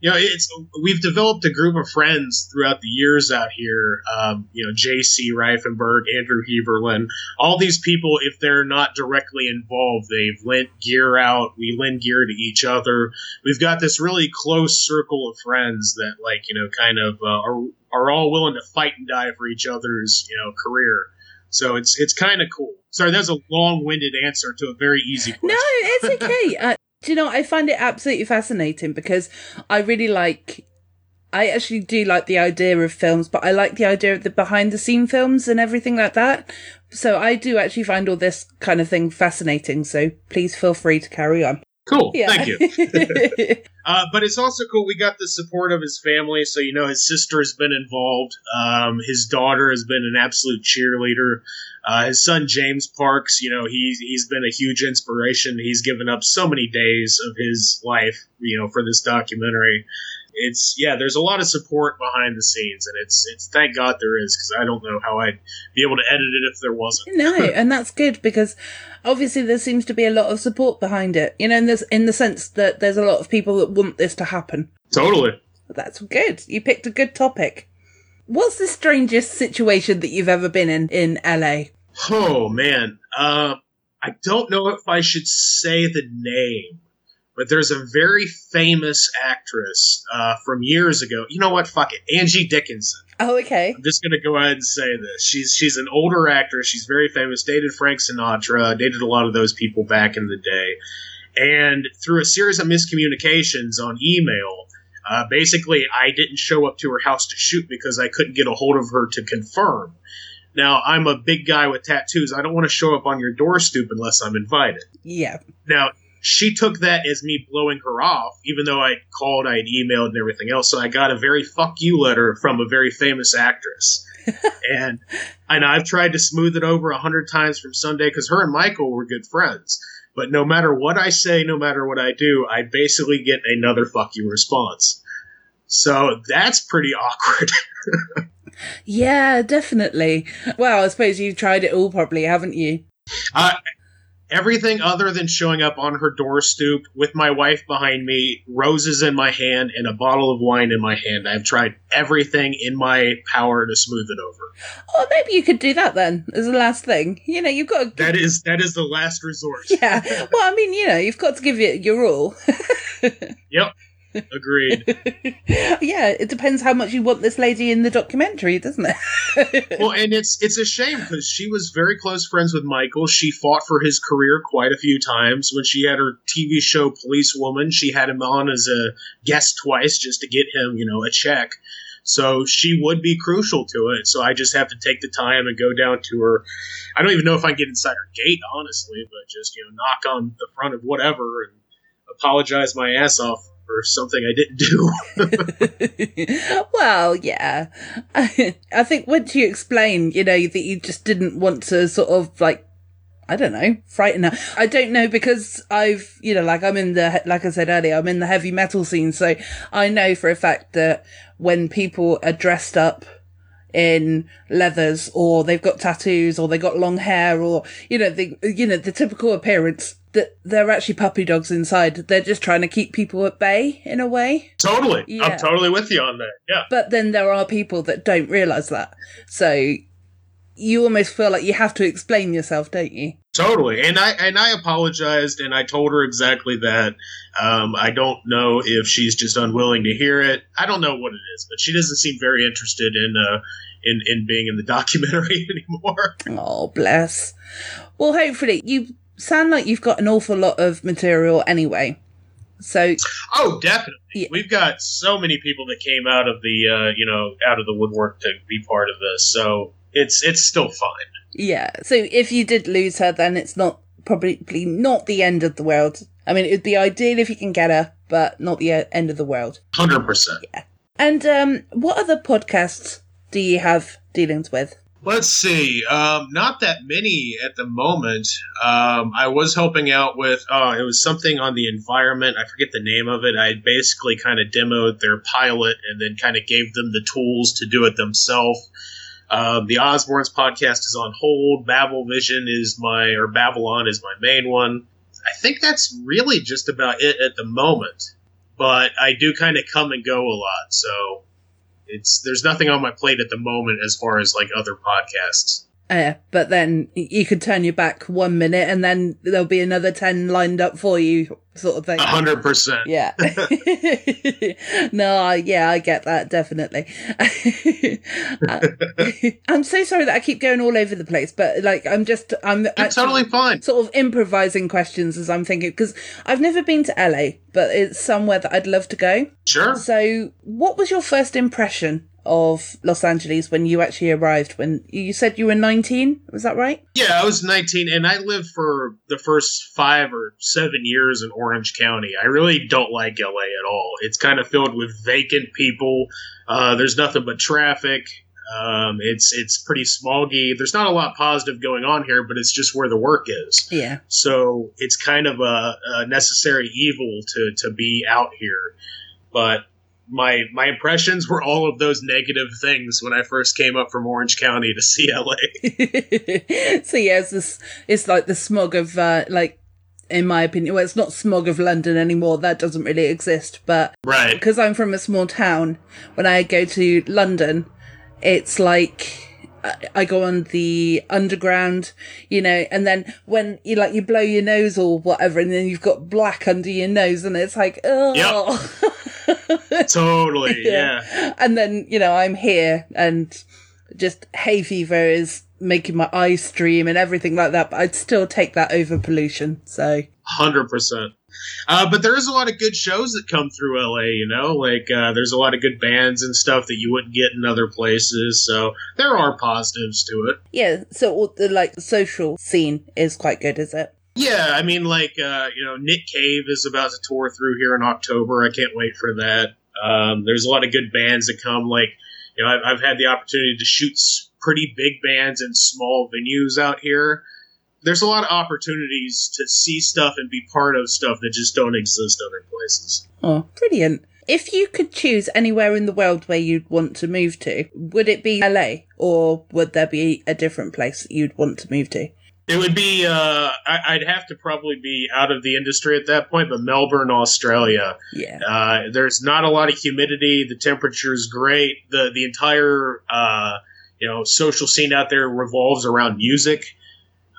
you know, it's we've developed a group of friends throughout the years out here. Um, you know, J.C. Reifenberg, Andrew Heberlin, all these people. If they're not directly involved, they've lent gear out. We lend gear to each other. We've got this really close circle of friends that, like, you know, kind of uh, are are all willing to fight and die for each other's, you know, career. So it's it's kind of cool. Sorry, that's a long-winded answer to a very easy question. No, it's okay. uh, do you know, I find it absolutely fascinating because I really like I actually do like the idea of films, but I like the idea of the behind the scene films and everything like that. So I do actually find all this kind of thing fascinating. So please feel free to carry on. Cool. Yeah. Thank you. uh, but it's also cool. We got the support of his family. So, you know, his sister has been involved. Um, his daughter has been an absolute cheerleader. Uh, his son, James Parks, you know, he's, he's been a huge inspiration. He's given up so many days of his life, you know, for this documentary it's yeah, there's a lot of support behind the scenes, and it's it's thank God there is because I don't know how I'd be able to edit it if there wasn't. No, and that's good because obviously there seems to be a lot of support behind it. You know, in this in the sense that there's a lot of people that want this to happen. Totally. That's good. You picked a good topic. What's the strangest situation that you've ever been in in LA? Oh man, uh, I don't know if I should say the name but there's a very famous actress uh, from years ago. You know what? Fuck it, Angie Dickinson. Oh, okay. I'm just gonna go ahead and say this. She's she's an older actress. She's very famous. Dated Frank Sinatra. Dated a lot of those people back in the day. And through a series of miscommunications on email, uh, basically I didn't show up to her house to shoot because I couldn't get a hold of her to confirm. Now, I'm a big guy with tattoos. I don't want to show up on your doorstep unless I'm invited. Yeah. Now, she took that as me blowing her off, even though I called, I had emailed, and everything else. So I got a very fuck you letter from a very famous actress. and and I've tried to smooth it over a hundred times from Sunday because her and Michael were good friends. But no matter what I say, no matter what I do, I basically get another fuck you response. So that's pretty awkward. Yeah, definitely. Well, I suppose you've tried it all probably, haven't you? Uh, everything other than showing up on her door stoop with my wife behind me, roses in my hand, and a bottle of wine in my hand. I've tried everything in my power to smooth it over. Oh, maybe you could do that then as the last thing. You know, you've got to. That is that is the last resort. Yeah. Well, I mean, you know, you've got to give it your all. Yep. Agreed. yeah, it depends how much you want this lady in the documentary, doesn't it? well, and it's it's a shame because she was very close friends with Michael. She fought for his career quite a few times. When she had her TV show Police Woman, she had him on as a guest twice just to get him, you know, a check. So she would be crucial to it. So I just have to take the time and go down to her. I don't even know if I can get inside her gate, honestly, but just you know, knock on the front of whatever and apologize my ass off for something I didn't do. well, yeah. I think once you explain, you know, that you just didn't want to sort of like I don't know, frighten her. I don't know because I've, you know, like I'm in the, like I said earlier, I'm in the heavy metal scene. So I know for a fact that when people are dressed up in leathers or they've got tattoos or they've got long hair or, you know, the, you know, the typical appearance that they're actually puppy dogs inside. They're just trying to keep people at bay in a way. totally. Yeah. I'm totally with you on that. Yeah. But then there are people that don't realize that. So you almost feel like you have to explain yourself, don't you? Totally, and I and I apologized, and I told her exactly that. Um, I don't know if she's just unwilling to hear it. I don't know what it is, but she doesn't seem very interested in uh, in in being in the documentary anymore. Oh, bless. Well, hopefully you sound like you've got an awful lot of material anyway. So Oh, definitely. Yeah. We've got so many people that came out of the uh, you know out of the woodwork to be part of this, so it's it's still fine. yeah. So if you did lose her, then it's not probably not the end of the world. I mean, it would be ideal if you can get her, but not the uh, end of the world. Hundred percent. Yeah. And um, what other podcasts do you have dealings with? Let's see. Um, not that many at the moment. Um, I was helping out with. Oh, it was something on the environment. I forget the name of it. I basically kind of demoed their pilot and then kind of gave them the tools to do it themselves. Um, the Osbourne's podcast is on hold. Babel Vision is my, or BabbleOn is my main one. I think that's really just about it at the moment. But I do kind of come and go a lot, so it's there's nothing on my plate at the moment as far as like other podcasts. Uh, but then you could turn your back one minute and then there'll be another 10 lined up for you, sort of thing. A hundred percent. Yeah. no, I- yeah, I get that, definitely. I- I'm so sorry that I keep going all over the place, but like, I'm just, I'm It's totally fine. sort of improvising questions as I'm thinking, because I've never been to LA, but it's somewhere that I'd love to go. Sure. So, what was your first impression of Los Angeles when you actually arrived? When you said you were 19, was that right? Yeah, I was 19 and I lived for the first five or seven years in Orange County. I really don't like LA at all. It's kind of filled with vacant people. Uh, there's nothing but traffic. Um, it's it's pretty smoggy. There's not a lot positive going on here, but it's just where the work is. Yeah. So it's kind of a, a necessary evil to to be out here. But my my impressions were all of those negative things when I first came up from Orange County to see LA. so yeah, it's this, it's like the smog of uh, like, in my opinion, well, it's not smog of London anymore. That doesn't really exist. But Right. because I'm from a small town, when I go to London, it's like. I- go on the underground, you know, and then when you like you blow your nose or whatever, and then you've got black under your nose, and it's like, oh, Totally. Yeah. and then you know i'm here and just hay fever is making my eyes stream and everything like that but i'd still take that over pollution so Hundred percent. Uh, but there is a lot of good shows that come through LA. You know, like uh, there's a lot of good bands and stuff that you wouldn't get in other places. So there are positives to it. yeah so the like social scene is quite good is it Yeah, I mean, like uh, you know, Nick Cave is about to tour through here in October. I can't wait for that. Um, there's a lot of good bands that come. Like, you know, I've, I've had the opportunity to shoot pretty big bands in small venues out here. There's a lot of opportunities to see stuff and be part of stuff that just don't exist other places. oh brilliant If you could choose anywhere in the world where you'd want to move to, would it be LA or would there be a different place that you'd want to move to? It would be, uh, I, I'd have to probably be out of the industry at that point, but Melbourne, Australia. Yeah. Uh, there's not a lot of humidity. The temperature is great. The, the entire, uh, you know, social scene out there revolves around music.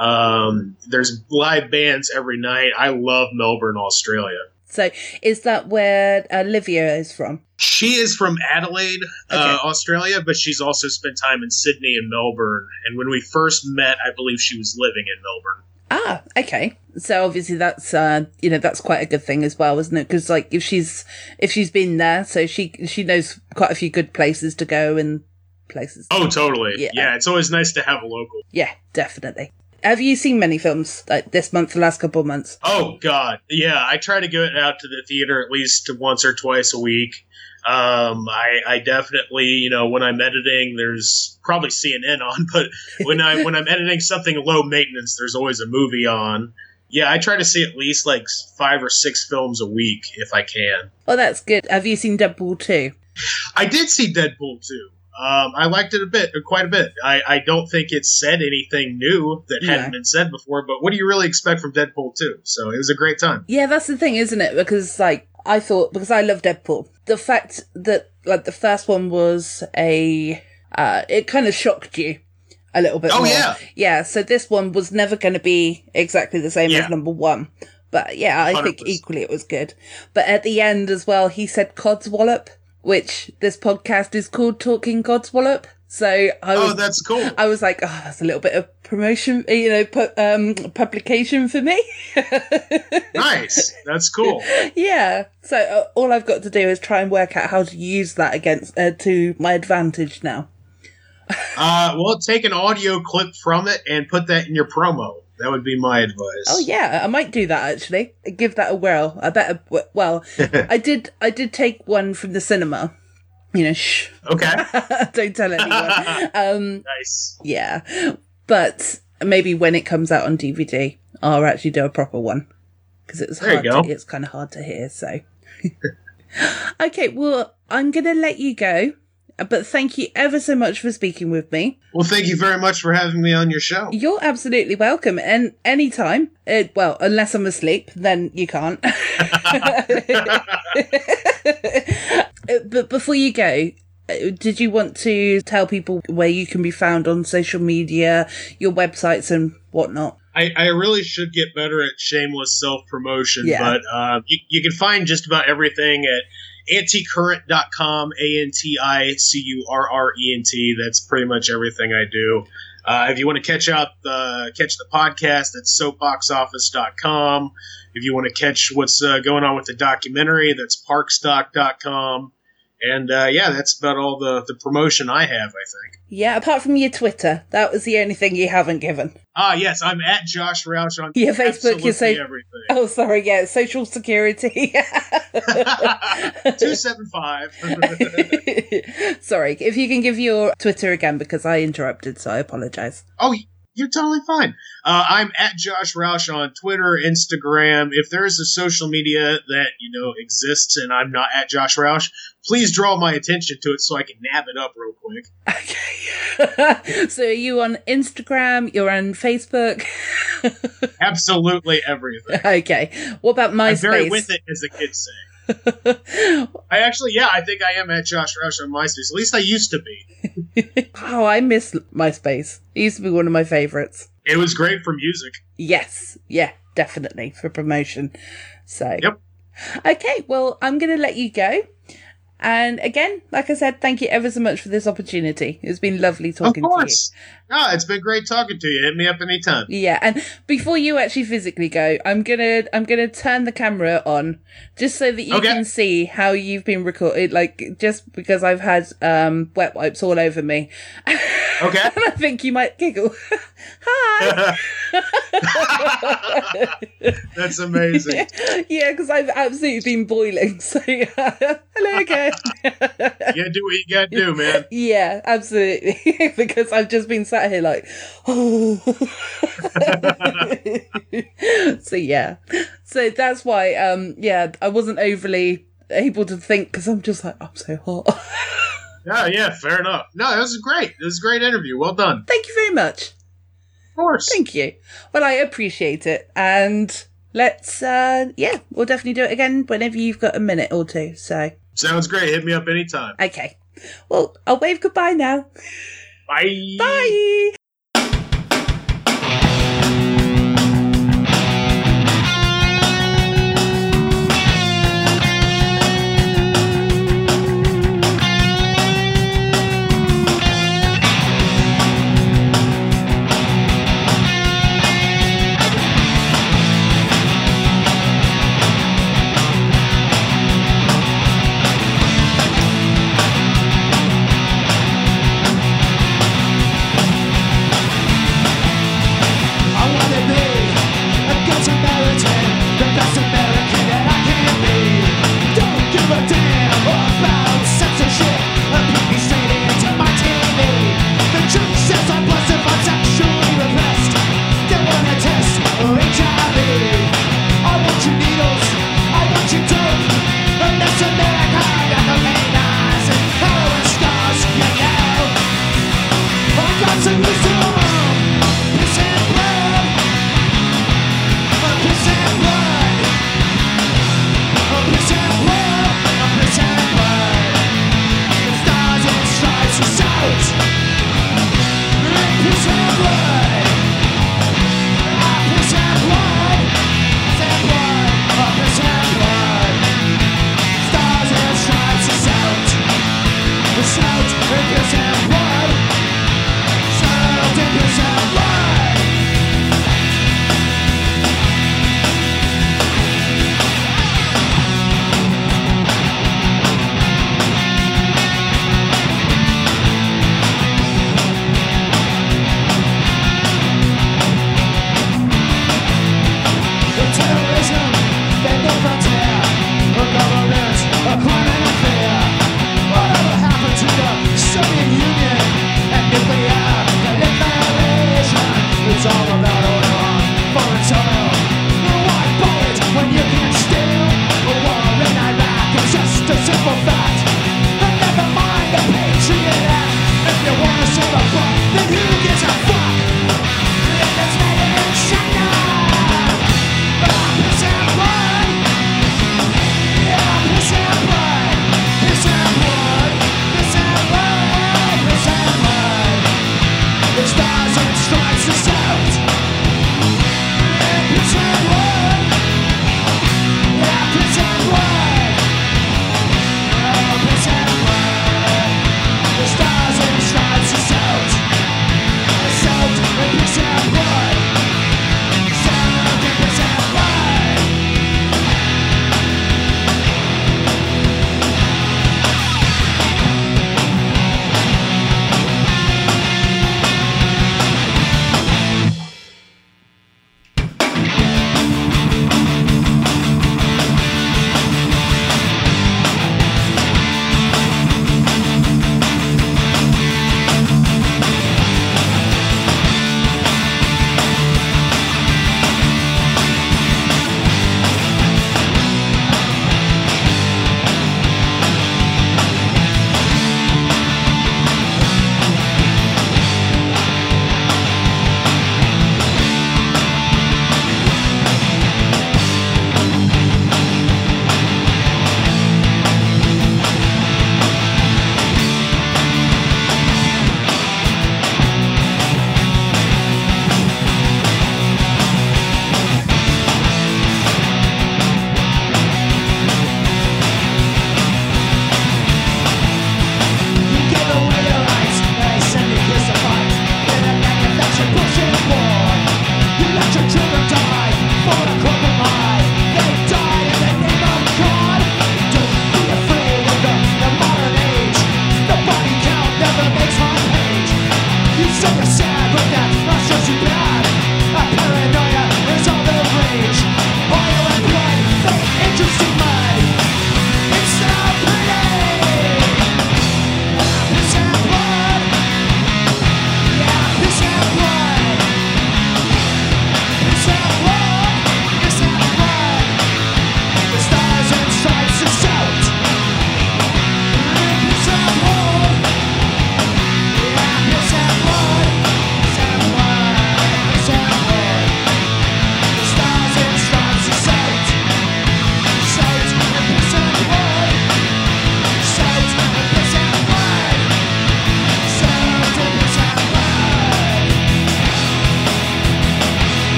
Um, there's live bands every night. I love Melbourne, Australia. So is that where Olivia is from? She is from Adelaide, uh, Australia, but she's also spent time in Sydney and Melbourne. And when we first met, I believe she was living in Melbourne. Ah, okay. So obviously that's uh you know that's quite a good thing as well, isn't it? Because like if she's if she's been there, so she she knows quite a few good places to go and places. Oh, totally. Yeah. Yeah. it's always nice to have a local. Yeah, definitely. Have you seen many films like this month, the last couple of months? Oh God, yeah. I try to get out to the theater at least once or twice a week. Um, I, I definitely, you know, when I'm editing, there's probably CNN on, but when I when I'm editing something low maintenance, there's always a movie on. Yeah, I try to see at least like five or six films a week if I can. Oh, that's good. Have you seen Deadpool 2? I did see Deadpool too. Um, I liked it a bit, quite a bit. I, I don't think it said anything new that No. hadn't been said before, but what do you really expect from Deadpool 2? So it was a great time. Yeah, that's the thing, isn't it? Because like I thought, because I love Deadpool, the fact that like the first one was a, uh, it kind of shocked you a little bit. Oh, more. yeah. yeah. So this one was never going to be exactly the same Yeah. as number one. But yeah, I think 100%. equally it was good. But at the end as well, he said codswallop, which this podcast is called Talking Codswallop. So I was, Oh, that's cool. I was like, oh, that's a little bit of promotion, you know, pu- um, publication for me. nice. That's cool. Yeah. So uh, all I've got to do is try and work out how to use that against uh, to my advantage now. Uh, well, take an audio clip from it and put that in your promo. That would be my advice. Oh yeah, I might do that actually. Give that a whirl. I better. Well, I did. I did take one from the cinema. You know, shh. Okay. Don't tell anyone. um, nice. yeah, but maybe when it comes out on DVD, I'll actually do a proper one because it's There hard. To, it's kind of hard to hear. So, okay. Well, I'm gonna let you go. But thank you ever so much for speaking with me. Well, thank you very much for having me on your show. You're absolutely welcome. And anytime, uh, well, unless I'm asleep, then you can't. Uh, but before you go, uh, did you want to tell people where you can be found on social media, your websites, and whatnot? I, I really should get better at shameless self promotion, Yeah. but uh, you, you can find just about everything at anticurrent.com, A N T I C U R R E N T. That's pretty much everything I do. Uh, if you want to catch up, uh, catch the podcast, that's soapboxoffice.com. If you want to catch what's uh, going on with the documentary, that's parkstock.com. And uh, yeah, that's about all the, the promotion I have, I think. Yeah, apart from your Twitter, that was the only thing you haven't given. Ah, yes, I'm at Josh Roush on Your Facebook, your so- everything. Oh, sorry, yeah, social security. 275. sorry, if you can give your Twitter again because I interrupted, so I apologize. oh, you're totally fine. Uh, I'm at Josh Roush on Twitter, Instagram. If there is a social media that, you know, exists and I'm not at Josh Roush, please draw my attention to it so I can nab it up real quick. Okay. so are you on Instagram? You're on Facebook? Absolutely everything. okay. What about MySpace? I'm very with it, as the kids say. I actually, yeah, I think I am at Josh Roush on MySpace. At least I used to be. oh, I miss MySpace. It used to be one of my favorites. It was great for music. Yes. Yeah, definitely for promotion. So. Yep. Okay, well, I'm going to let you go. And again, like I said, thank you ever so much for this opportunity. It's been lovely talking to you. No, it's been great talking to you. Hit me up anytime. Yeah, and before you actually physically go, I'm gonna I'm gonna turn the camera on just so that you Okay. can see how you've been recorded. Like just because I've had um wet wipes all over me, Okay. and I think you might giggle. Hi. That's amazing. yeah, because I've absolutely been boiling. So yeah. hello again. You gotta do what you gotta do, man. Yeah, absolutely. because I've just been sat here like, so yeah. So that's why, um, yeah, I wasn't overly able to think because I'm just like I'm so hot. Yeah, yeah, fair enough. No, that was great. It was a great interview. Well done. Thank you very much. Of course. Thank you. Well, I appreciate it, and let's uh yeah, we'll definitely do it again whenever you've got a minute or two. So Sounds great. Hit me up anytime. okay. Well, I'll wave goodbye now. Bye. Bye.